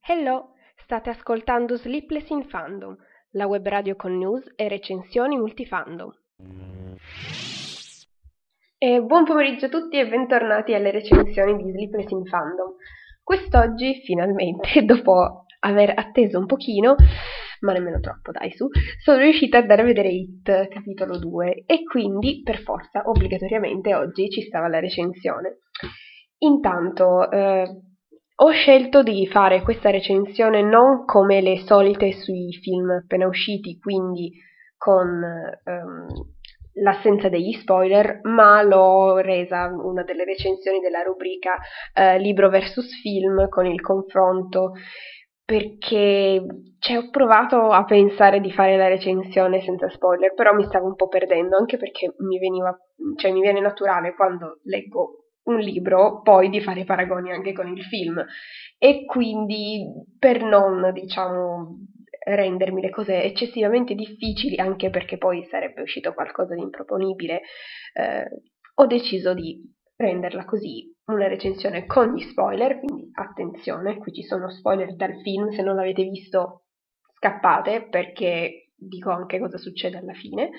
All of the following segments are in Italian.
Hello, state ascoltando Sleepless in Fandom, la web radio con news e recensioni multifandom. E buon pomeriggio a tutti e bentornati alle recensioni di Sleepless in Fandom. Quest'oggi, finalmente, dopo aver atteso un pochino, ma nemmeno troppo, dai su, sono riuscita a andare a vedere It, capitolo 2, e quindi, per forza, obbligatoriamente, oggi ci stava la recensione. Intanto, eh, ho scelto di fare questa recensione non come le solite sui film appena usciti, quindi con ehm, l'assenza degli spoiler, ma l'ho resa una delle recensioni della rubrica eh, libro versus film con il confronto perché cioè, ho provato a pensare di fare la recensione senza spoiler, però mi stavo un po' perdendo, anche perché mi, veniva, cioè, mi viene naturale quando leggo un libro poi di fare paragoni anche con il film. E quindi per non diciamo rendermi le cose eccessivamente difficili anche perché poi sarebbe uscito qualcosa di improponibile eh, ho deciso di renderla così una recensione con gli spoiler quindi attenzione qui ci sono spoiler dal film se non l'avete visto scappate perché dico anche cosa succede alla fine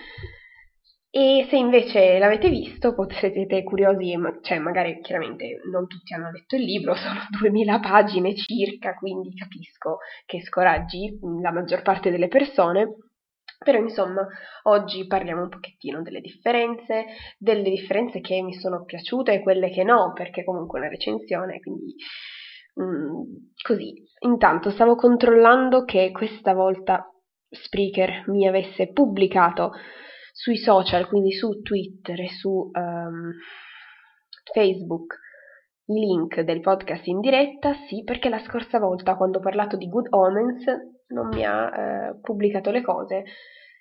e se invece l'avete visto, siete curiosi, cioè magari chiaramente non tutti hanno letto il libro, sono 2000 pagine circa, quindi capisco che scoraggi la maggior parte delle persone. Però insomma, oggi parliamo un pochettino delle differenze, delle differenze che mi sono piaciute e quelle che no, perché comunque è una recensione, quindi mm, così. Intanto stavo controllando che questa volta Spreaker mi avesse pubblicato sui social, quindi su Twitter e su um, Facebook, i link del podcast in diretta, sì, perché la scorsa volta quando ho parlato di Good Omens non mi ha eh, pubblicato le cose,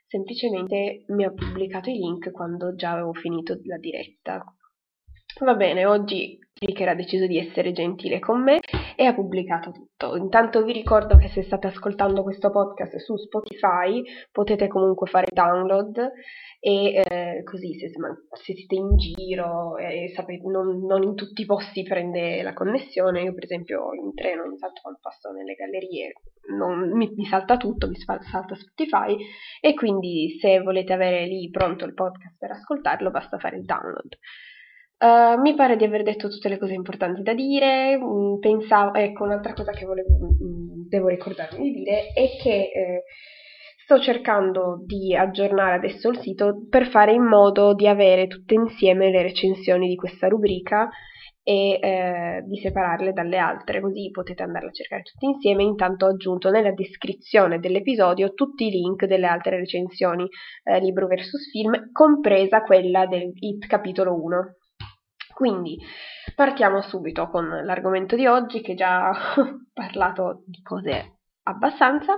semplicemente mi ha pubblicato i link quando già avevo finito la diretta. Va bene, oggi Ricker ha deciso di essere gentile con me e ha pubblicato tutto. Intanto vi ricordo che se state ascoltando questo podcast su Spotify potete comunque fare download e eh, così se, se, siete in giro e sapete, non, non, in tutti i posti prende la connessione, io per esempio in treno ogni tanto quando passo nelle gallerie non, mi, mi, salta tutto, mi salta Spotify e quindi se volete avere lì pronto il podcast per ascoltarlo basta fare il download. Uh, mi pare di aver detto tutte le cose importanti da dire. Mm, pensavo, ecco, un'altra cosa che volevo, mm, devo ricordarmi di dire è che eh, sto cercando di aggiornare adesso il sito per fare in modo di avere tutte insieme le recensioni di questa rubrica e eh, di separarle dalle altre, così potete andarle a cercare tutte insieme. Intanto ho aggiunto nella descrizione dell'episodio tutti i link delle altre recensioni eh, libro versus film, compresa quella del Hit capitolo 1 quindi partiamo subito con l'argomento di oggi che già ho parlato di cose abbastanza.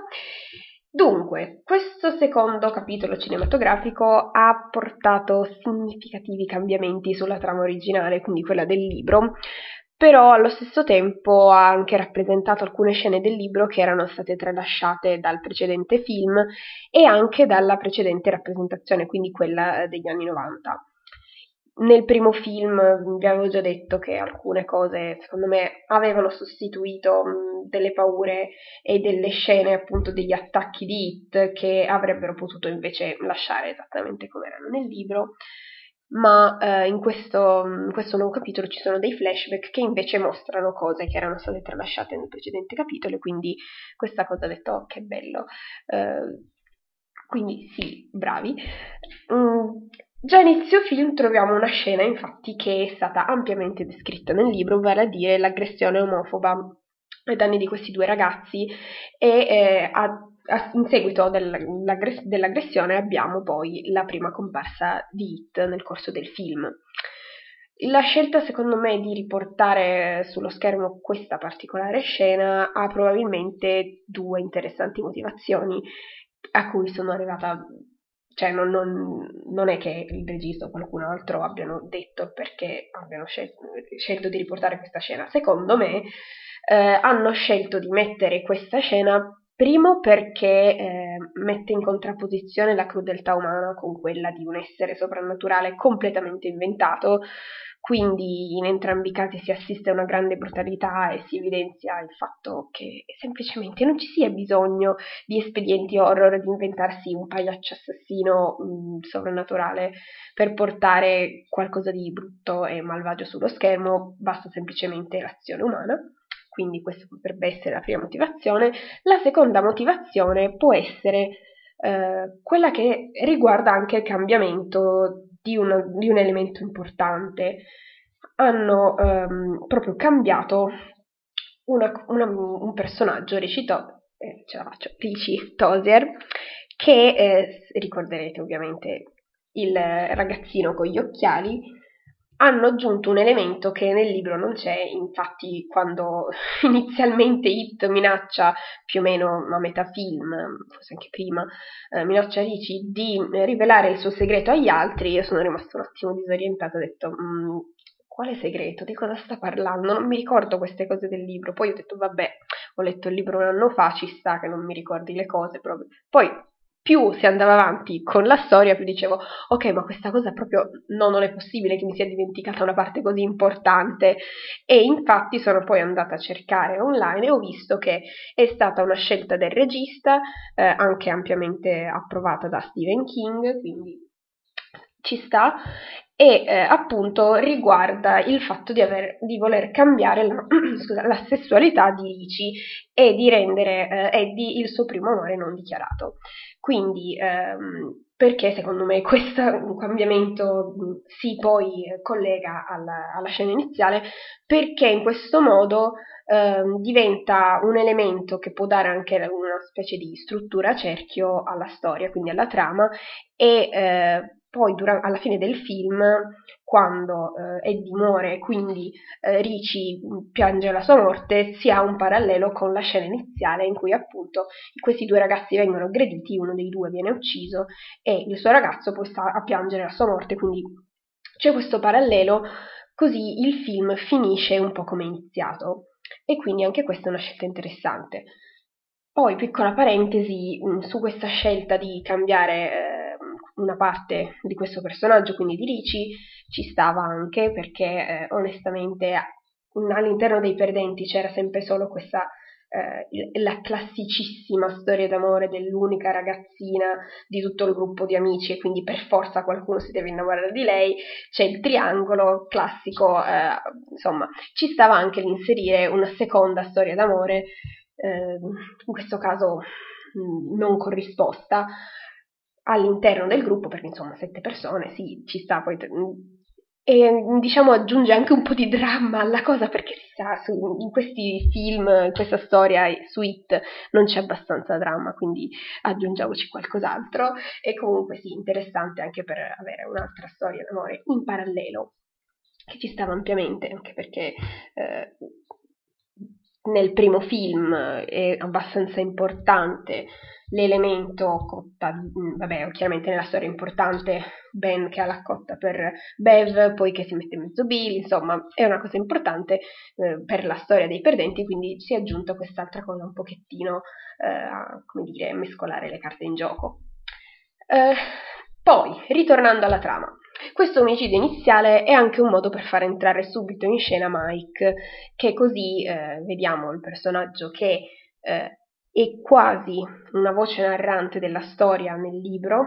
Dunque, questo secondo capitolo cinematografico ha portato significativi cambiamenti sulla trama originale, quindi quella del libro, però allo stesso tempo ha anche rappresentato alcune scene del libro che erano state tralasciate dal precedente film e anche dalla precedente rappresentazione, quindi quella degli anni 90 nel primo film vi avevo già detto che alcune cose secondo me avevano sostituito mh, delle paure e delle scene appunto degli attacchi di Hit che avrebbero potuto invece lasciare esattamente come erano nel libro. Ma eh, in, questo, in, questo, nuovo capitolo ci sono dei flashback che invece mostrano cose che erano state tralasciate nel precedente capitolo e quindi questa cosa ha detto oh, che bello eh, quindi sì, bravi. Mm, Già a inizio film troviamo una scena infatti che è stata ampiamente descritta nel libro, vale a dire l'aggressione omofoba ai danni di questi due ragazzi e eh, a, in seguito dell'aggressione abbiamo poi la prima comparsa di Hit nel corso del film. La scelta, secondo me, di riportare sullo schermo questa particolare scena ha probabilmente due interessanti motivazioni a cui sono arrivata. Cioè, non, non, non è che il regista o qualcun altro abbiano detto perché abbiano scelto, scelto di riportare questa scena. Secondo me, eh, hanno scelto di mettere questa scena Primo perché eh, mette in contrapposizione la crudeltà umana con quella di un essere soprannaturale completamente inventato, quindi in entrambi i casi si assiste a una grande brutalità e si evidenzia il fatto che semplicemente non ci sia bisogno di espedienti horror, di inventarsi un pagliaccio assassino mh, mm, sovrannaturale per portare qualcosa di brutto e malvagio sullo schermo, basta semplicemente l'azione umana quindi questa potrebbe essere la prima motivazione. La seconda motivazione può essere eh, quella che riguarda anche il cambiamento di, una, di un elemento importante. Hanno ehm, proprio cambiato una, una, un personaggio, recitò, eh, ce la faccio, Ricci Tosier, che eh, ricorderete ovviamente il ragazzino con gli occhiali, hanno aggiunto un elemento che nel libro non c'è, infatti quando inizialmente Hit minaccia più o meno a metà film, forse anche prima, eh, minaccia Ricci di rivelare il suo segreto agli altri, io sono rimasta un attimo disorientata, ho detto mm, quale segreto, di cosa sta parlando, non mi ricordo queste cose del libro, poi ho detto vabbè, ho letto il libro un anno fa, ci sta che non mi ricordi le cose proprio, poi più si andava avanti con la storia, più dicevo, ok, ma questa cosa proprio no, non è possibile che mi sia dimenticata una parte così importante. E infatti sono poi andata a cercare online e ho visto che è stata una scelta del regista, eh, anche ampiamente approvata da Stephen King, quindi ci sta, e eh, appunto riguarda il fatto di, aver, di voler cambiare la, scusa, la, sessualità di Ricci e di rendere eh, Eddie il suo primo amore non dichiarato. Quindi, ehm, perché secondo me questo cambiamento si poi collega alla, alla scena iniziale? Perché in questo modo ehm, diventa un elemento che può dare anche una specie di struttura cerchio alla storia, quindi alla trama, e eh, poi durante, alla fine del film, quando eh, Eddie muore e quindi eh, Ricci piange la sua morte, si ha un parallelo con la scena iniziale in cui appunto questi due ragazzi vengono aggrediti, uno dei due viene ucciso e il suo ragazzo poi sta a piangere la sua morte, quindi c'è questo parallelo, così il film finisce un po' come è iniziato e quindi anche questa è una scelta interessante. Poi, piccola parentesi, su questa scelta di cambiare eh, una parte di questo personaggio, quindi di Ricci, ci stava anche perché eh, onestamente all'interno dei perdenti c'era sempre solo questa eh, la classicissima storia d'amore dell'unica ragazzina di tutto il gruppo di amici e quindi per forza qualcuno si deve innamorare di lei, c'è il triangolo classico, eh, insomma ci stava anche l'inserire una seconda storia d'amore, eh, in questo caso non corrisposta, all'interno del gruppo, perché insomma sette persone, sì, ci sta poi... E diciamo aggiunge anche un po' di dramma alla cosa perché si sa, su, in questi film, in questa storia su It non c'è abbastanza dramma, quindi aggiungiamoci qualcos'altro. E comunque sì, interessante anche per avere un'altra storia d'amore in parallelo, che ci stava ampiamente, anche perché eh, nel primo film è abbastanza importante l'elemento cotta, mm, vabbè, chiaramente nella storia è importante Ben che ha la cotta per Bev, poi che si mette in mezzo Bill, insomma, è una cosa importante eh, per la storia dei perdenti, quindi si è aggiunta quest'altra cosa un pochettino eh, a, come dire, mescolare le carte in gioco. Eh, poi, ritornando alla trama, questo omicidio iniziale è anche un modo per far entrare subito in scena Mike, che così eh, vediamo il personaggio che eh, è quasi una voce narrante della storia nel libro,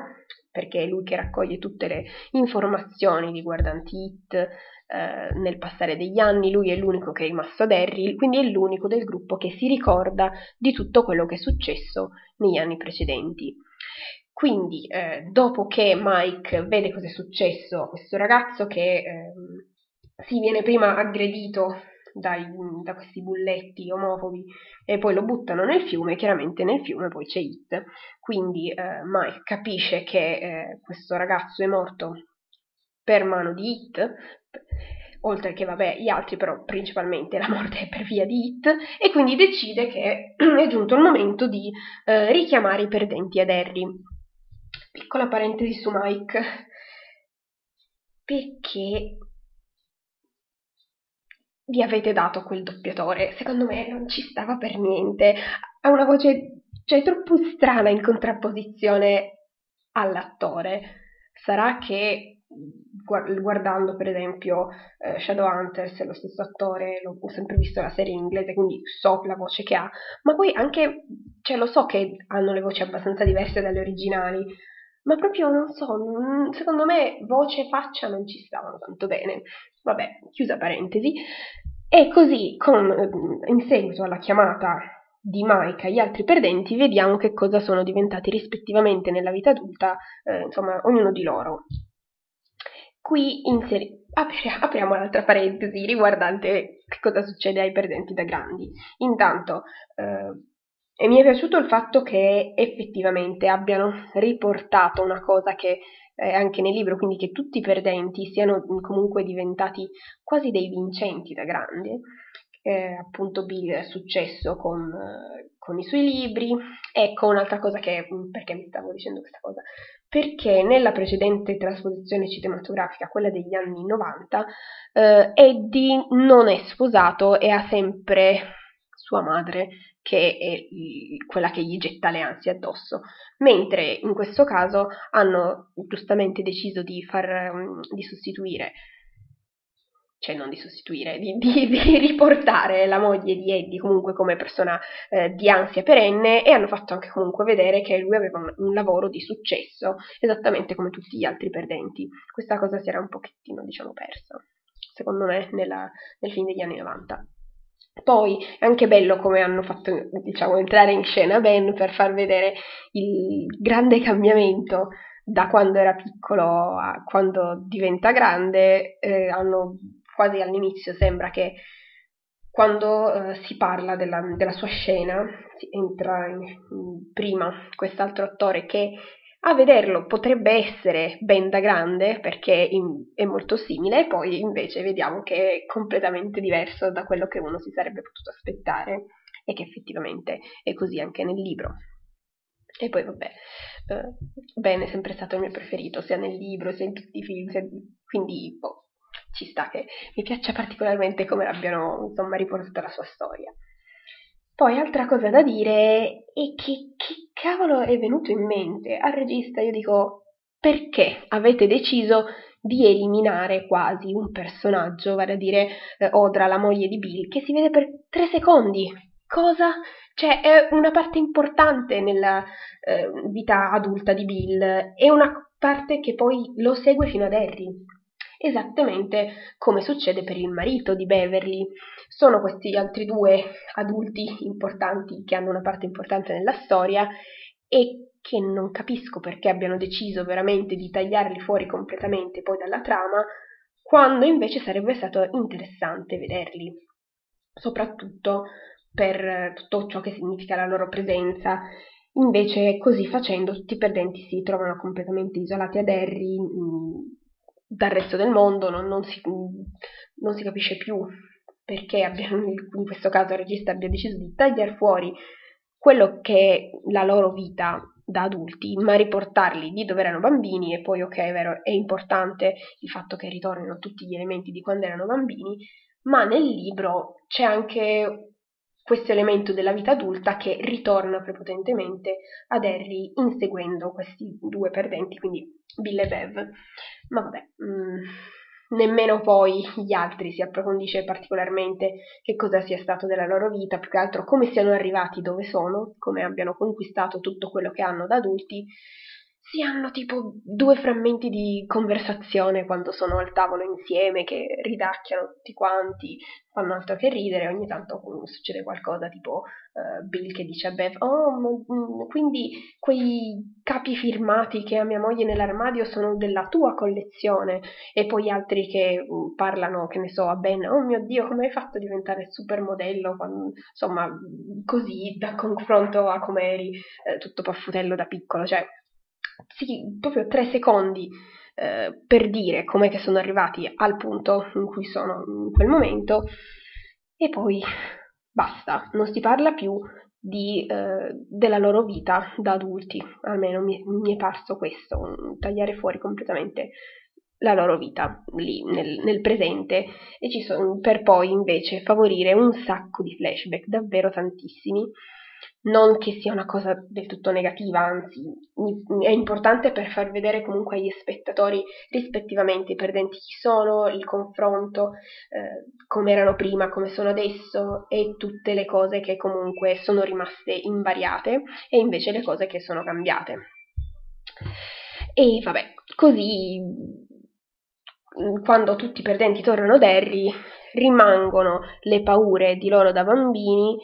perché è lui che raccoglie tutte le informazioni riguardanti Hit eh, nel passare degli anni, lui è l'unico che è rimasto a Derry, quindi è l'unico del gruppo che si ricorda di tutto quello che è successo negli anni precedenti. Quindi, eh, dopo che Mike vede cosa è successo a questo ragazzo che eh, si viene prima aggredito dai, da questi bulletti omofobi e poi lo buttano nel fiume, chiaramente nel fiume poi c'è It. Quindi eh, Mike capisce che eh, questo ragazzo è morto per mano di It, oltre che vabbè gli altri però principalmente la morte è per via di It, e quindi decide che è giunto il momento di eh, richiamare i perdenti ad Harry. Piccola parentesi su Mike, perché gli avete dato quel doppiatore? Secondo me non ci stava per niente. Ha una voce, cioè, troppo strana in contrapposizione all'attore. Sarà che guardando per esempio eh, Shadowhunters lo stesso attore, l'ho, ho sempre visto la serie in inglese, quindi so la voce che ha, ma poi anche, cioè lo so che hanno le voci abbastanza diverse dalle originali, ma proprio non so, secondo me voce e faccia non ci stavano tanto bene. Vabbè, chiusa parentesi. E così, con, in seguito alla chiamata di Mike agli altri perdenti, vediamo che cosa sono diventati rispettivamente nella vita adulta, eh, insomma, ognuno di loro. Qui inseri- apri- apriamo un'altra parentesi riguardante che cosa succede ai perdenti da grandi. Intanto, eh, e mi è piaciuto il fatto che effettivamente abbiano riportato una cosa che eh, anche nel libro, quindi che tutti i perdenti siano comunque diventati quasi dei vincenti da grandi. Eh, appunto Bill è successo con, con, i suoi libri. Ecco un'altra cosa che, perché mi stavo dicendo questa cosa? Perché nella precedente trasposizione cinematografica, quella degli anni 90, eh, Eddie non è sposato e ha sempre sua madre che è quella che gli getta le ansie addosso, mentre in questo caso hanno giustamente deciso di, far, mm, di sostituire, cioè non di sostituire, di, di, di, riportare la moglie di Eddie comunque come persona eh, di ansia perenne e hanno fatto anche comunque vedere che lui aveva un, un, lavoro di successo, esattamente come tutti gli altri perdenti. Questa cosa si era un pochettino, diciamo, persa, secondo me, nella, nel film degli anni 90. Poi è anche bello come hanno fatto, diciamo, entrare in scena Ben per far vedere il grande cambiamento da quando era piccolo a quando diventa grande. Eh, hanno quasi all'inizio sembra che quando eh, si parla della, della, sua scena, entra in, in, prima quest'altro attore che a vederlo potrebbe essere Ben da grande perché in, è molto simile, poi invece vediamo che è completamente diverso da quello che uno si sarebbe potuto aspettare e che effettivamente è così anche nel libro. E poi vabbè, eh, Ben è sempre stato il mio preferito, sia nel libro sia in tutti i film, sia, quindi boh, ci sta che mi piaccia particolarmente come abbiano insomma riportato la sua storia. Poi altra cosa da dire è che che cavolo è venuto in mente al regista? Io dico perché avete deciso di eliminare quasi un personaggio, vale a dire eh, Odra, la moglie di Bill, che si vede per tre secondi. Cosa? Cioè, è una parte importante nella eh, vita adulta di Bill, è una parte che poi lo segue fino ad Harry esattamente come succede per il marito di Beverly. Sono questi altri due adulti importanti che hanno una parte importante nella storia e che non capisco perché abbiano deciso veramente di tagliarli fuori completamente poi dalla trama, quando invece sarebbe stato interessante vederli, soprattutto per tutto ciò che significa la loro presenza. Invece, così facendo, tutti i perdenti si trovano completamente isolati ad Harry, dal resto del mondo, non, non, si, non si, capisce più perché abbiano, in questo caso il regista abbia deciso di tagliare fuori quello che è la loro vita da adulti, ma riportarli di dove erano bambini e poi ok, è vero, è importante il fatto che ritornino tutti gli elementi di quando erano bambini, ma nel libro c'è anche questo elemento della vita adulta che ritorna prepotentemente ad Harry inseguendo questi due perdenti, quindi Bill e Bev. Ma vabbè, mh, mm, nemmeno poi gli altri si approfondisce particolarmente che cosa sia stato della loro vita, più che altro come siano arrivati dove sono, come abbiano conquistato tutto quello che hanno da adulti. Si hanno tipo due frammenti di conversazione quando sono al tavolo insieme che ridacchiano tutti quanti, fanno altro che ridere, ogni tanto succede qualcosa tipo uh, Bill che dice a Bev, oh, ma, mm, quindi quei capi firmati che ha mia moglie nell'armadio sono della tua collezione? E poi altri che uh, parlano, che ne so, a Ben, oh mio Dio, come hai fatto a diventare supermodello, quando, insomma, così, da confronto a come eri eh, tutto paffutello da piccolo, cioè sì, proprio tre secondi eh, per dire com'è che sono arrivati al punto in cui sono in quel momento e poi basta, non si parla più di, eh, della loro vita da adulti, almeno mi, mi, è parso questo, tagliare fuori completamente la loro vita lì nel, nel presente. E ci sono per poi invece favorire un sacco di flashback, davvero tantissimi, non che sia una cosa del tutto negativa, anzi è importante per far vedere comunque agli spettatori rispettivamente i perdenti chi sono, il confronto, eh, come erano prima, come sono adesso e tutte le cose che comunque sono rimaste invariate e invece le cose che sono cambiate. E vabbè, così quando tutti i perdenti tornano ad Harry rimangono le paure di loro da bambini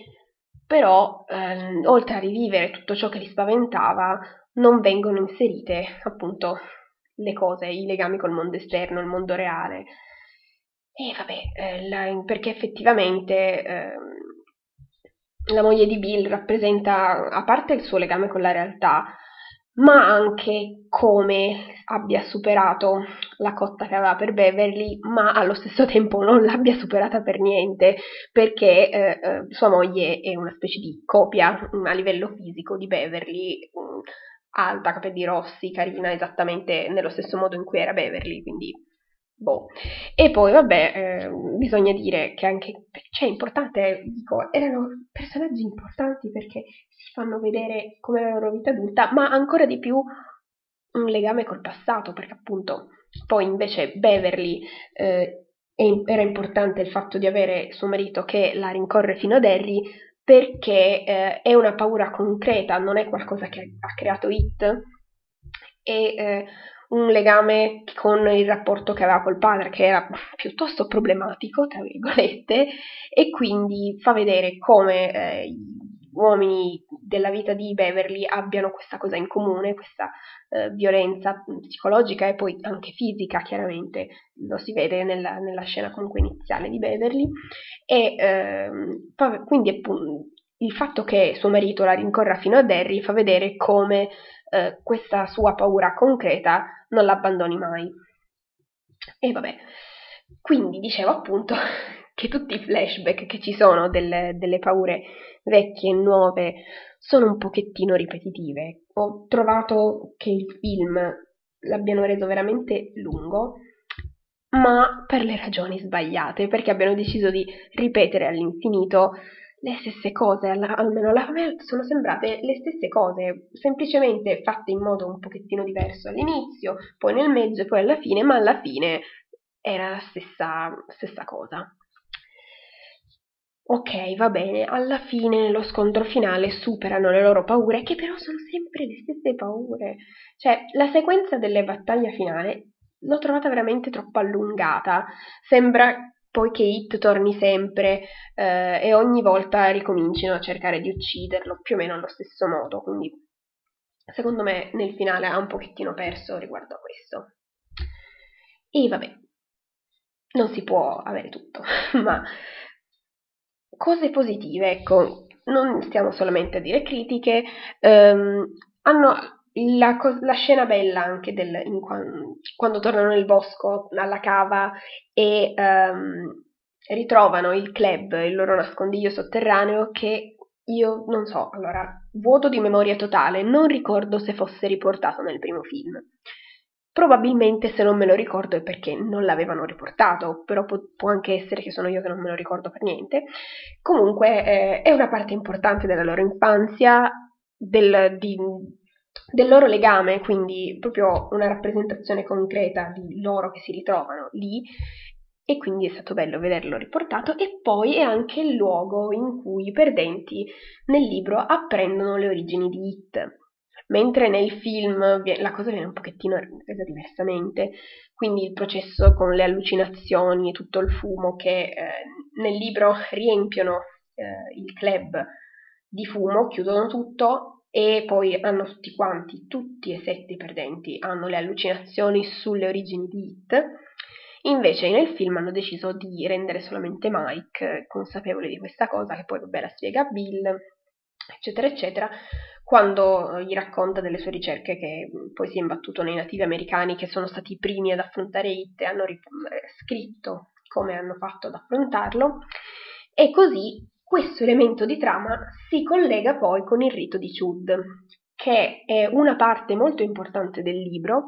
però ehm, oltre a rivivere tutto ciò che li spaventava, non vengono inserite appunto le cose, i legami col mondo esterno, il mondo reale. E vabbè, eh, la, perché effettivamente eh, la moglie di Bill rappresenta, a parte il suo legame con la realtà, ma anche come abbia superato la cotta che aveva per Beverly, ma allo stesso tempo non l'abbia superata per niente, perché eh, eh, sua moglie è una specie di copia a livello fisico di Beverly, mh, alta, capelli rossi, carina esattamente nello stesso modo in cui era Beverly, quindi boh. E poi, vabbè, eh, bisogna dire che anche, cioè, importante, dico, erano personaggi importanti perché si fanno vedere come la loro vita adulta, ma ancora di più un legame col passato, perché appunto poi invece Beverly eh, era importante il fatto di avere suo marito che la rincorre fino ad Harry perché eh, è una paura concreta, non è qualcosa che ha creato It, è eh, un legame con il rapporto che aveva col padre, che era piuttosto problematico, tra virgolette, e quindi fa vedere come eh, uomini della vita di Beverly abbiano questa cosa in comune, questa eh, violenza psicologica e poi anche fisica, chiaramente lo si vede nella, nella scena comunque iniziale di Beverly, e eh, quindi appunto, il fatto che suo marito la rincorra fino a Derry fa vedere come eh, questa sua paura concreta non l'abbandoni mai. E vabbè, quindi dicevo appunto che tutti i flashback che ci sono delle, delle paure vecchie e nuove sono un pochettino ripetitive. Ho trovato che il film l'abbiano reso veramente lungo, ma per le ragioni sbagliate, perché abbiano deciso di ripetere all'infinito le stesse cose, almeno a me sono sembrate le stesse cose, semplicemente fatte in modo un pochettino diverso all'inizio, poi nel mezzo e poi alla fine, ma alla fine era la stessa, stessa cosa. Ok, va bene, alla fine nello scontro finale superano le loro paure, che però sono sempre le stesse paure. Cioè, la sequenza delle battaglie finale l'ho trovata veramente troppo allungata. Sembra poi che Hit torni sempre eh, e ogni volta ricomincino a cercare di ucciderlo, più o meno allo stesso modo. Quindi, secondo me, nel finale ha un pochettino perso riguardo a questo. E vabbè, non si può avere tutto, ma cose positive, ecco, non stiamo solamente a dire critiche, ehm, hanno la, la, scena bella anche del, in, quando tornano nel bosco alla cava e ehm, ritrovano il club, il loro nascondiglio sotterraneo che io non so, allora, vuoto di memoria totale, non ricordo se fosse riportato nel primo film. Probabilmente se non me lo ricordo è perché non l'avevano riportato, però può, può anche essere che sono io che non me lo ricordo per niente. Comunque eh, è una parte importante della loro infanzia, del, di, del loro legame, quindi proprio una rappresentazione concreta di loro che si ritrovano lì e quindi è stato bello vederlo riportato e poi è anche il luogo in cui i perdenti nel libro apprendono le origini di It. Mentre nel film la cosa viene un pochettino resa diversamente, quindi il processo con le allucinazioni e tutto il fumo che eh, nel libro riempiono eh, il club di fumo, chiudono tutto e poi hanno tutti quanti, tutti e sette i perdenti, hanno le allucinazioni sulle origini di Hit. Invece nel film hanno deciso di rendere solamente Mike consapevole di questa cosa, che poi vabbè la spiega Bill, eccetera, eccetera, quando gli racconta delle sue ricerche che poi si è imbattuto nei nativi americani che sono stati i primi ad affrontare Hit e hanno scritto come hanno fatto ad affrontarlo. E così questo elemento di trama si collega poi con il rito di Chud, che è una parte molto importante del libro,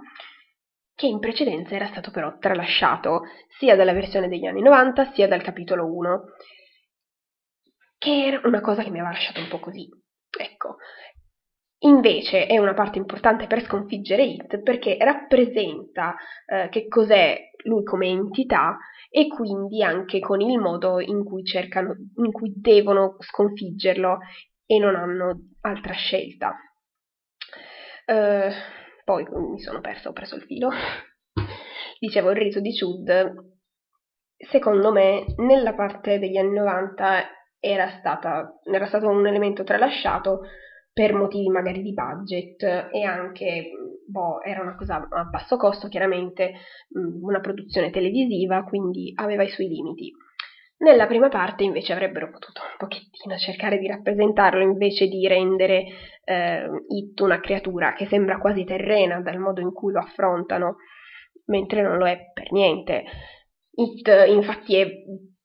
che in precedenza era stato però tralasciato sia dalla versione degli anni 90 sia dal capitolo 1, che era una cosa che mi aveva lasciato un po' così. Ecco, Invece è una parte importante per sconfiggere It perché rappresenta eh, che cos'è lui come entità e quindi anche con il modo in cui cercano, in cui devono sconfiggerlo e non hanno altra scelta. Uh, poi mi sono perso, ho preso il filo. Dicevo, il rito di Chud, secondo me, nella parte degli anni 90 era, stata, era stato un elemento tralasciato per motivi magari di budget e anche, boh, era una cosa a basso costo, chiaramente una produzione televisiva, quindi aveva i suoi limiti. Nella prima parte invece avrebbero potuto un pochettino cercare di rappresentarlo invece di rendere eh, It una creatura che sembra quasi terrena dal modo in cui lo affrontano, mentre non lo è per niente. It infatti è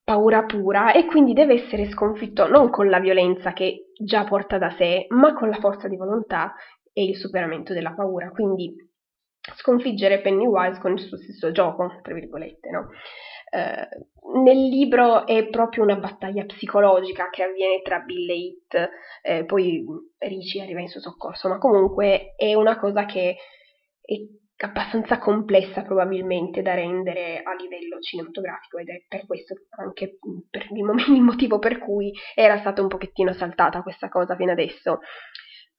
paura pura e quindi deve essere sconfitto non con la violenza che già porta da sé, ma con la forza di volontà e il superamento della paura. Quindi sconfiggere Pennywise con il suo stesso gioco, tra virgolette, no? Uh, nel libro è proprio una battaglia psicologica che avviene tra Bill e It, eh, poi Ricci arriva in suo soccorso, ma comunque è una cosa che è abbastanza complessa probabilmente da rendere a livello cinematografico ed è per questo anche per il, il motivo per cui era stata un pochettino saltata questa cosa fino adesso.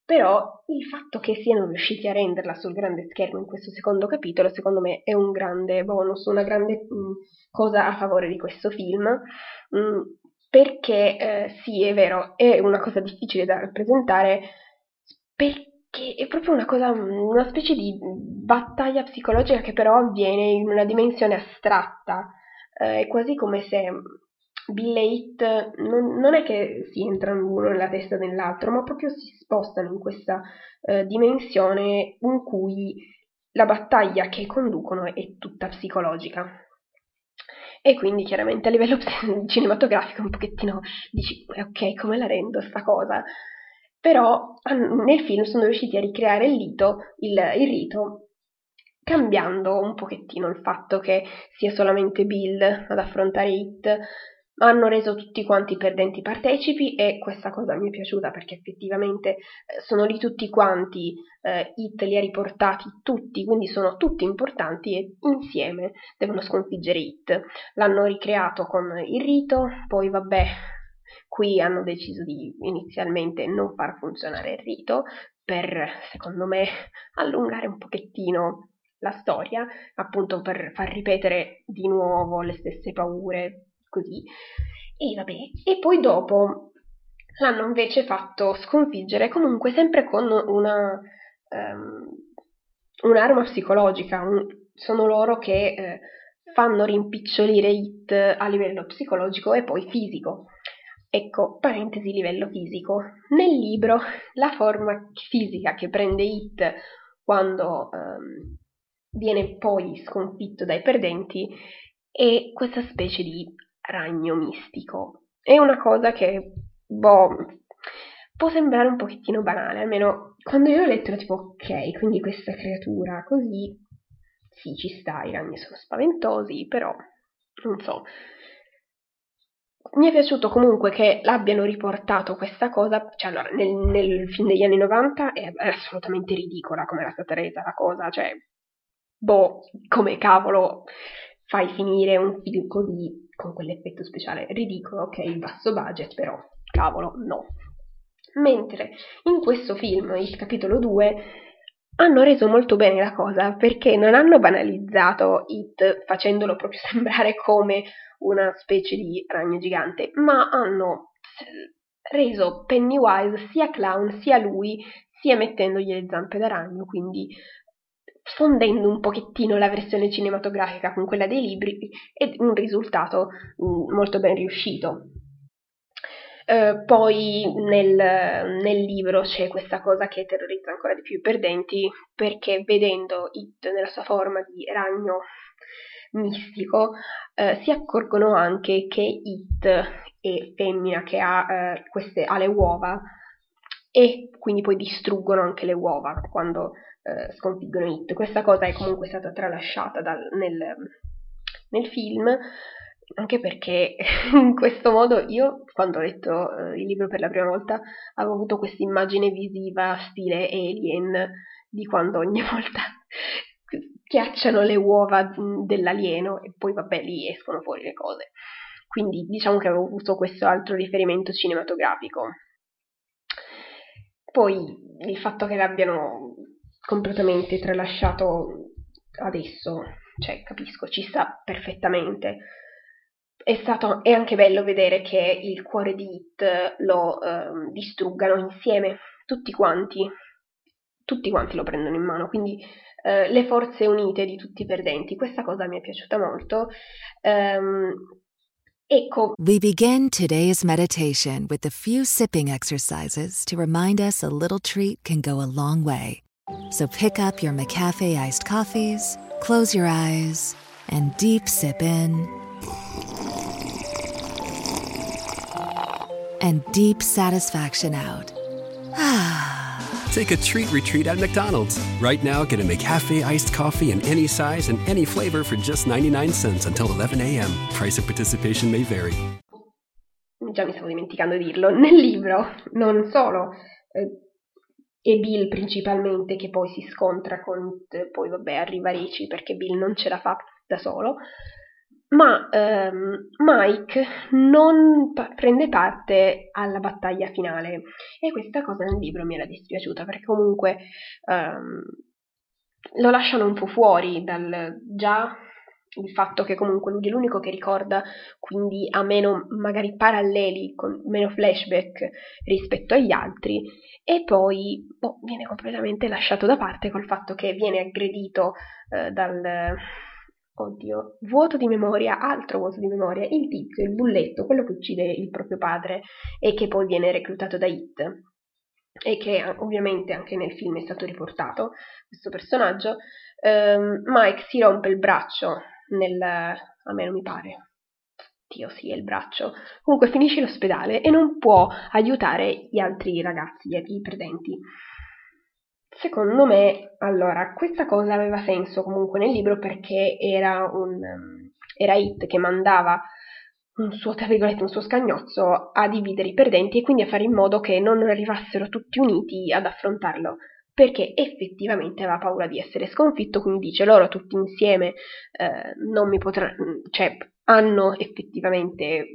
Però il fatto che siano riusciti a renderla sul grande schermo in questo secondo capitolo, secondo me, è un grande bonus, una grande mh, cosa a favore di questo film, mh, perché eh, sì, è vero, è una cosa difficile da rappresentare, perché che è proprio una cosa, una specie di battaglia psicologica che però avviene in una dimensione astratta, eh, è quasi come se Bill e It non, non, è che si entrano uno nella testa dell'altro, ma proprio si spostano in questa eh, dimensione in cui la battaglia che conducono è tutta psicologica. E quindi chiaramente a livello cinematografico un pochettino dici, ok, come la rendo sta cosa? Però nel film sono riusciti a ricreare il, lito, il, il rito cambiando un pochettino il fatto che sia solamente Bill ad affrontare It, hanno reso tutti quanti perdenti partecipi e questa cosa mi è piaciuta perché effettivamente eh, sono lì tutti quanti, eh, It li ha riportati tutti, quindi sono tutti importanti e insieme devono sconfiggere It. L'hanno ricreato con il rito, poi vabbè, Qui hanno deciso di inizialmente non far funzionare il rito per, secondo me, allungare un pochettino la storia, appunto per far ripetere di nuovo le stesse paure, così. E vabbè, e poi dopo l'hanno invece fatto sconfiggere comunque sempre con una, um, un'arma psicologica, un, sono loro che eh, fanno rimpicciolire It a livello psicologico e poi fisico. Ecco, parentesi livello fisico. Nel libro la forma fisica che prende It quando um, viene poi sconfitto dai perdenti è questa specie di ragno mistico. È una cosa che, boh, può sembrare un pochettino banale, almeno quando io l'ho letto ero tipo, ok, quindi questa creatura così, sì, ci sta, i ragni sono spaventosi, però, non so, mi è piaciuto comunque che l'abbiano riportato questa cosa, cioè allora, nel, nel film degli anni 90 è, è assolutamente ridicola come era stata resa la cosa, cioè, boh, come cavolo fai finire un film così, con quell'effetto speciale ridicolo, ok, basso budget, però, cavolo, no. mentre in questo film, il capitolo 2, hanno reso molto bene la cosa perché non hanno banalizzato It facendolo proprio sembrare come una specie di ragno gigante, ma hanno reso Pennywise sia clown sia lui, sia mettendogli le zampe da ragno, quindi fondendo un pochettino la versione cinematografica con quella dei libri ed un risultato mm, molto ben riuscito. Uh, poi nel, nel, libro c'è questa cosa che terrorizza ancora di più i perdenti perché vedendo It nella sua forma di ragno mistico uh, si accorgono anche che It è femmina che ha, uh, queste, ha le uova e quindi poi distruggono anche le uova quando sconfiggono It. Questa cosa è comunque stata tralasciata dal, nel, nel film anche perché in questo modo io, quando ho letto eh, il libro per la prima volta, avevo avuto questa immagine visiva stile alien di quando ogni volta schiacciano le uova dell'alieno e poi vabbè lì escono fuori le cose. Quindi diciamo che avevo avuto questo altro riferimento cinematografico. Poi il fatto che l'abbiano completamente tralasciato adesso, cioè capisco, ci sta perfettamente è stato è anche bello vedere che il cuore di Hit lo eh, distruggano insieme, tutti quanti, tutti quanti lo prendono in mano, quindi eh, le forze unite di tutti i perdenti, questa cosa mi è piaciuta molto. Um, ecco. We begin today's meditation with a few sipping exercises to remind us a little treat can go a long way. So pick up your McCafe iced coffees, close your eyes, and deep sip in. and deep satisfaction out. Take a treat retreat at McDonald's. Right now, get a McCafe iced coffee in any size and any flavor for just 99 cents until 11 a.m. Price of participation may vary. Già mi stavo dimenticando di dirlo. Nel libro, non solo eh, è Bill principalmente che poi si scontra con, eh, poi vabbè arriva Ricci perché Bill non ce la fa da solo, ma ehm, Mike non pa- prende parte alla battaglia finale. E questa cosa nel libro mi era dispiaciuta perché comunque ehm, lo lasciano un po' fuori dal già il fatto che comunque lui è l'unico che ricorda, quindi ha meno magari paralleli, con meno flashback rispetto agli altri, e poi boh, viene completamente lasciato da parte col fatto che viene aggredito eh, dal, Oddio, vuoto di memoria, altro vuoto di memoria, il tizio, il bulletto, quello che uccide il proprio padre e che poi viene reclutato da Hit e che ovviamente anche nel film è stato riportato, questo personaggio, ehm, Mike si rompe il braccio nel... a me non mi pare, Dio sì, è il braccio, comunque finisce l'ospedale e non può aiutare gli altri ragazzi, i perdenti. Secondo me, allora, questa cosa aveva senso comunque nel libro perché era un era It che mandava un suo, tra virgolette, un suo scagnozzo a dividere i perdenti e quindi a fare in modo che non arrivassero tutti uniti ad affrontarlo perché effettivamente aveva paura di essere sconfitto, quindi dice loro tutti insieme eh, non mi potranno, cioè hanno effettivamente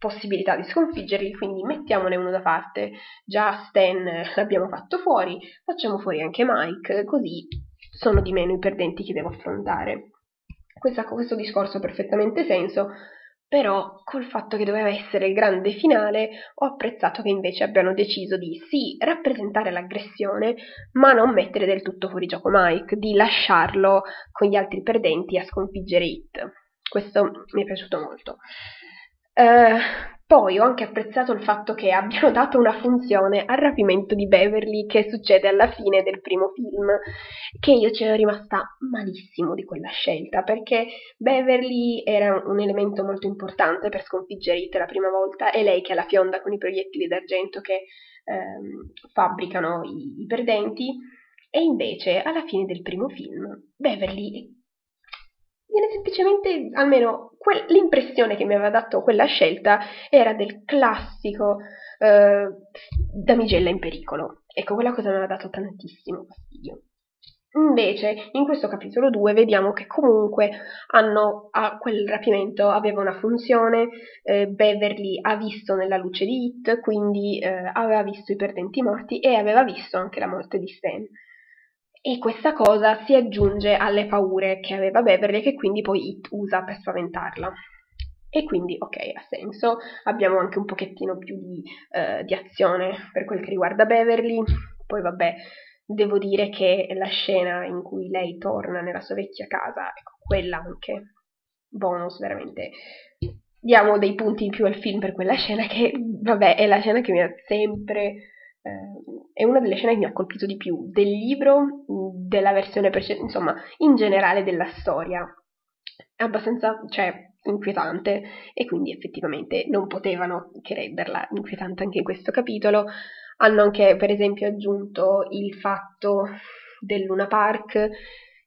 possibilità di sconfiggerli, quindi mettiamone uno da parte. Già Stan l'abbiamo fatto fuori, facciamo fuori anche Mike, così sono di meno i perdenti che devo affrontare. Questa, questo discorso ha perfettamente senso, però col fatto che doveva essere il grande finale ho apprezzato che invece abbiano deciso di sì rappresentare l'aggressione, ma non mettere del tutto fuori gioco Mike, di lasciarlo con gli altri perdenti a sconfiggere Hit. Questo mi è piaciuto molto. Uh, poi ho anche apprezzato il fatto che abbiano dato una funzione al rapimento di Beverly che succede alla fine del primo film, che io c'ero rimasta malissimo di quella scelta, perché Beverly era un elemento molto importante per sconfiggere It la prima volta, è lei che ha la fionda con i proiettili d'argento che ehm, fabbricano i, i perdenti, e invece alla fine del primo film Beverly viene semplicemente, almeno que- l'impressione che mi aveva dato quella scelta era del classico eh, damigella in pericolo. Ecco, quella cosa mi aveva dato tantissimo fastidio. Invece, in questo capitolo 2 vediamo che comunque hanno, a quel rapimento aveva una funzione, eh, Beverly ha visto nella luce di Hit, quindi eh, aveva visto i perdenti morti e aveva visto anche la morte di Stan. E questa cosa si aggiunge alle paure che aveva Beverly che quindi poi Hit usa per spaventarla. E quindi, ok, ha senso. Abbiamo anche un pochettino più di, eh, di azione per quel che riguarda Beverly. Poi, vabbè, devo dire che la scena in cui lei torna nella sua vecchia casa, ecco, quella anche bonus, veramente. Diamo dei punti in più al film per quella scena che, vabbè, è la scena che mi ha sempre... Eh, è una delle scene che mi ha colpito di più del libro, della versione precedente, insomma, in generale della storia. È abbastanza, cioè, inquietante e quindi effettivamente non potevano che renderla inquietante anche in questo capitolo. Hanno anche per esempio aggiunto il fatto del Luna Park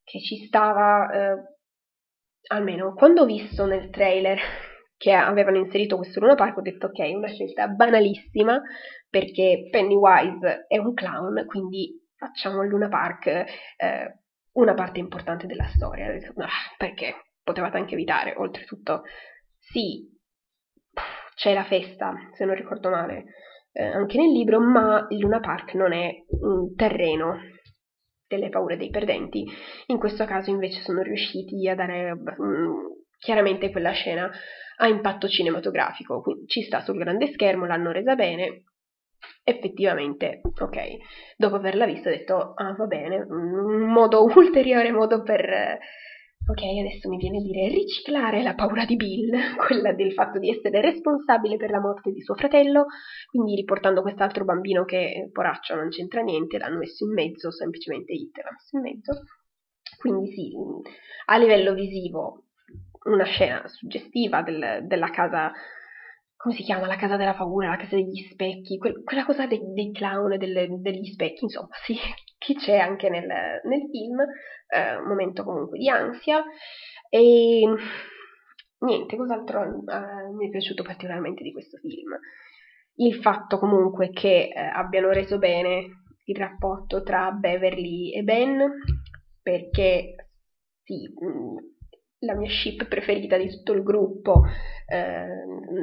che ci stava, eh, almeno quando ho visto nel trailer che avevano inserito questo Luna Park ho detto ok, una scelta banalissima perché Pennywise è un clown, quindi facciamo il Luna Park eh, una parte importante della storia. Perché? potevate anche evitare. Oltretutto, sì, c'è la festa, se non ricordo male, eh, anche nel libro, ma il Luna Park non è un terreno delle paure dei perdenti. In questo caso invece sono riusciti a dare um, chiaramente quella scena a impatto cinematografico, ci sta sul grande schermo, l'hanno resa bene. Effettivamente, ok, dopo averla vista ho detto, ah va bene, un modo ulteriore modo per Ok, adesso mi viene a dire riciclare la paura di Bill, quella del fatto di essere responsabile per la morte di suo fratello, quindi riportando quest'altro bambino che, poraccio, non c'entra niente, l'hanno messo in mezzo, semplicemente Hit l'ha messo in mezzo. Quindi sì, a livello visivo, una scena suggestiva del, della casa, come si chiama? La casa della paura, la casa degli specchi, quel, quella cosa dei, dei clown, delle, degli specchi, insomma, sì, che c'è anche nel, nel film, eh, un momento comunque di ansia. E niente, cos'altro eh, mi è piaciuto particolarmente di questo film? Il fatto comunque che eh, abbiano reso bene il rapporto tra Beverly e Ben, perché sì, mh, la mia ship preferita di tutto il gruppo, eh,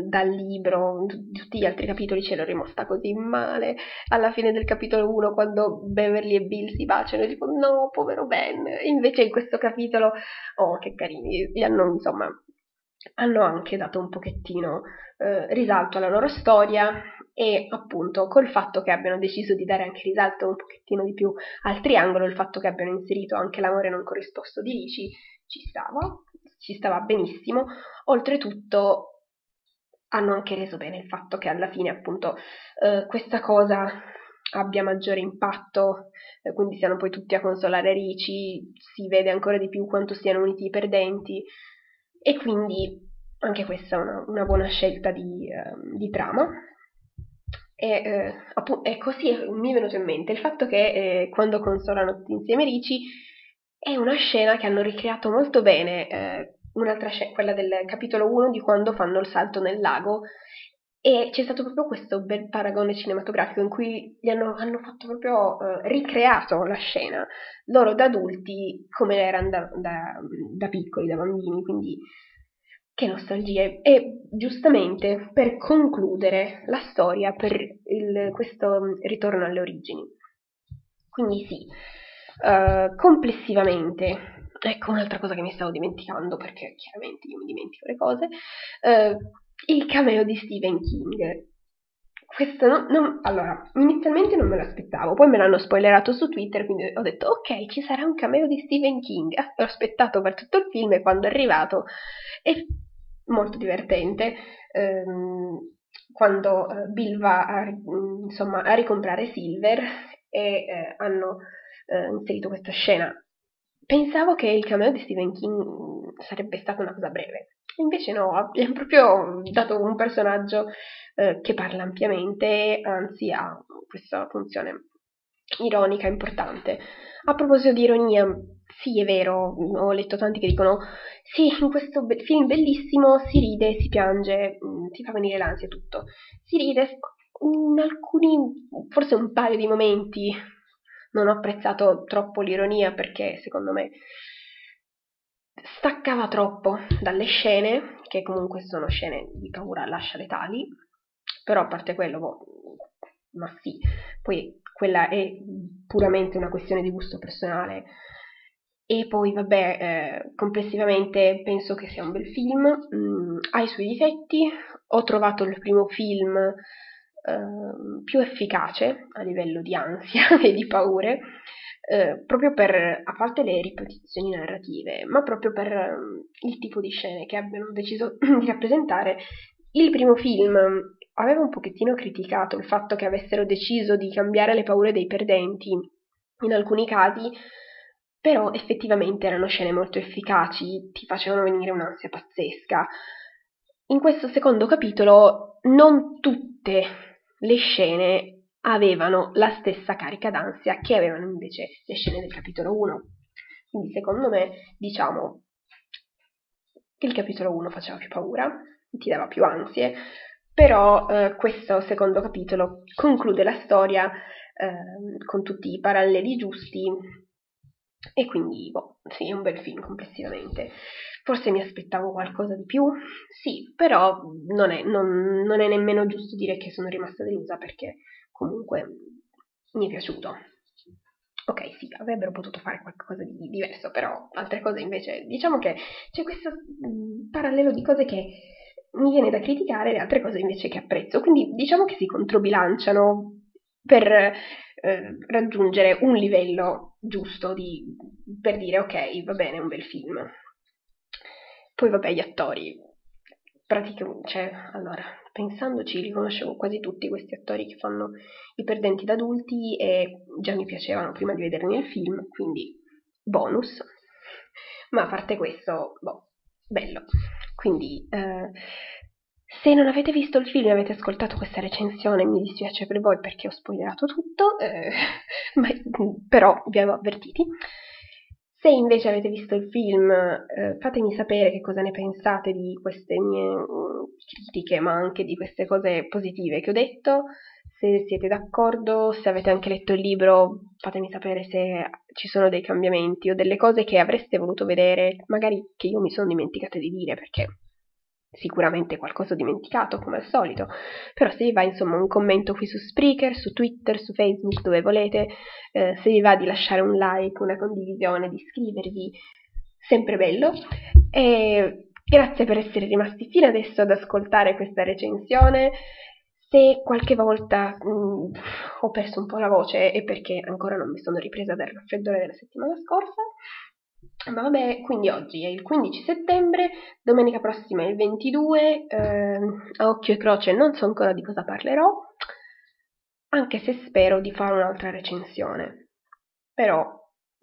dal libro, di tutti gli altri capitoli ce l'ho rimasta così male. Alla fine del capitolo 1, quando Beverly e Bill si baciano, dico no, povero Ben. Invece in questo capitolo, oh, che carini, gli hanno insomma, hanno anche dato un pochettino eh, risalto alla loro storia e appunto col fatto che abbiano deciso di dare anche risalto un pochettino di più al triangolo, il fatto che abbiano inserito anche l'amore non corrisposto di Lici, ci stava ci stava benissimo. Oltretutto hanno anche reso bene il fatto che alla fine appunto eh, questa cosa abbia maggiore impatto, eh, quindi siano poi tutti a consolare Ricci, si vede ancora di più quanto siano uniti i perdenti e quindi anche questa è una, una buona scelta di, eh, di trama. E, eh, appunto, e, così mi è venuto in mente il fatto che eh, quando consolano tutti insieme Ricci è una scena che hanno ricreato molto bene, eh, un'altra scena, quella del capitolo 1 di quando fanno il salto nel lago e c'è stato proprio questo bel paragone cinematografico in cui gli hanno, hanno fatto proprio eh, ricreato la scena, loro da adulti come erano da, da, da piccoli, da bambini, quindi che nostalgia. E giustamente per concludere la storia, per il, questo ritorno alle origini. Quindi sì, Uh, complessivamente, ecco un'altra cosa che mi stavo dimenticando, perché chiaramente io mi dimentico le cose, uh, il cameo di Stephen King. Questo non, non, allora, inizialmente non me lo aspettavo, poi me l'hanno spoilerato su Twitter, quindi ho detto ok, ci sarà un cameo di Stephen King. Ho aspettato per tutto il film e quando è arrivato è molto divertente. Um, quando uh, Bill va a, insomma, a ricomprare Silver e hanno eh, inserito questa scena. Pensavo che il cameo di Stephen King sarebbe stata una cosa breve, invece no, gli proprio dato un personaggio eh, che parla ampiamente, anzi ha questa funzione ironica importante. A proposito di ironia, sì, è vero, ho letto tanti che dicono sì, in questo be- film bellissimo si ride, si piange, mh, mm, fa venire l'ansia e tutto. Si ride in alcuni, forse un paio di momenti non ho apprezzato troppo l'ironia perché secondo me staccava troppo dalle scene, che comunque sono scene di paura lascia letali, però a parte quello, boh, ma sì, poi quella è puramente una questione di gusto personale. E poi, vabbè, eh, complessivamente penso che sia un bel film, mm, ha i suoi difetti, ho trovato il primo film eh, più efficace a livello di ansia e di paure, eh, proprio per, a parte le ripetizioni narrative, ma proprio per eh, il tipo di scene che abbiano deciso di rappresentare. Il primo film aveva un pochettino criticato il fatto che avessero deciso di cambiare le paure dei perdenti in alcuni casi, però effettivamente erano scene molto efficaci, ti facevano venire un'ansia pazzesca. In questo secondo capitolo non tutte le scene avevano la stessa carica d'ansia che avevano invece le scene del capitolo 1. Quindi secondo me, diciamo che il capitolo 1 faceva più paura, ti dava più ansie, però eh, questo secondo capitolo conclude la storia eh, con tutti i paralleli giusti e quindi, boh, sì, è un bel film complessivamente. Forse mi aspettavo qualcosa di più, sì, però non è, non, non è nemmeno giusto dire che sono rimasta delusa perché comunque mi è piaciuto. Ok, sì, avrebbero potuto fare qualcosa di diverso, però altre cose invece, diciamo che c'è questo parallelo di cose che mi viene da criticare e altre cose invece che apprezzo, quindi diciamo che si controbilanciano per eh, raggiungere un livello giusto di, per dire ok, va bene, è un bel film. Poi vabbè, gli attori, praticamente, cioè, allora, pensandoci, li conoscevo quasi tutti questi attori che fanno i perdenti da adulti e già mi piacevano prima di vederli nel film, quindi bonus. Ma a parte questo, boh, bello. Quindi, eh, se non avete visto il film e avete ascoltato questa recensione, mi dispiace per voi perché ho spoilerato tutto, eh, ma, però vi avevo avvertiti. Se invece avete visto il film, eh, fatemi sapere che cosa ne pensate di queste mie mm, critiche, ma anche di queste cose positive che ho detto. Se siete d'accordo, se avete anche letto il libro, fatemi sapere se ci sono dei cambiamenti o delle cose che avreste voluto vedere, magari che io mi sono dimenticata di dire, perché sicuramente qualcosa ho dimenticato come al solito, però se vi va insomma un commento qui su Spreaker, su Twitter, su Facebook, dove volete, eh, se vi va di lasciare un like, una condivisione, di iscrivervi, sempre bello. E grazie per essere rimasti fino adesso ad ascoltare questa recensione. Se qualche volta mh, mm, ho perso un po' la voce è perché ancora non mi sono ripresa dal raffreddore della settimana scorsa, ma vabbè, quindi oggi è il 15 settembre, domenica prossima è il 22, eh, a occhio e croce non so ancora di cosa parlerò, anche se spero di fare un'altra recensione. Però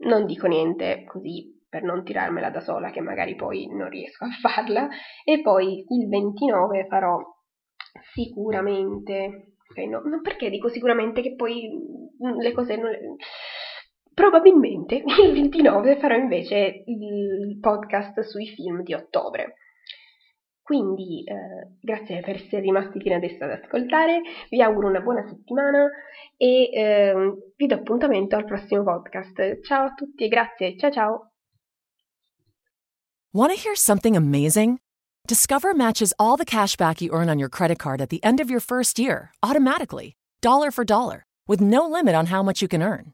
non dico niente così per non tirarmela da sola, che magari poi non riesco a farla. E poi il 29 farò sicuramente. Okay, no, perché dico sicuramente che poi le cose non le Probabilmente il 29 farò invece il podcast sui film di ottobre. Quindi eh, grazie per essere rimasti fino adesso ad ascoltare, vi auguro una buona settimana e eh, vi do appuntamento al prossimo podcast. Ciao a tutti e grazie, ciao ciao! Want to hear something amazing? Discover matches all the cash back you earn on your credit card at the end of your first year, automatically, dollar for dollar, with no limit on how much you can earn.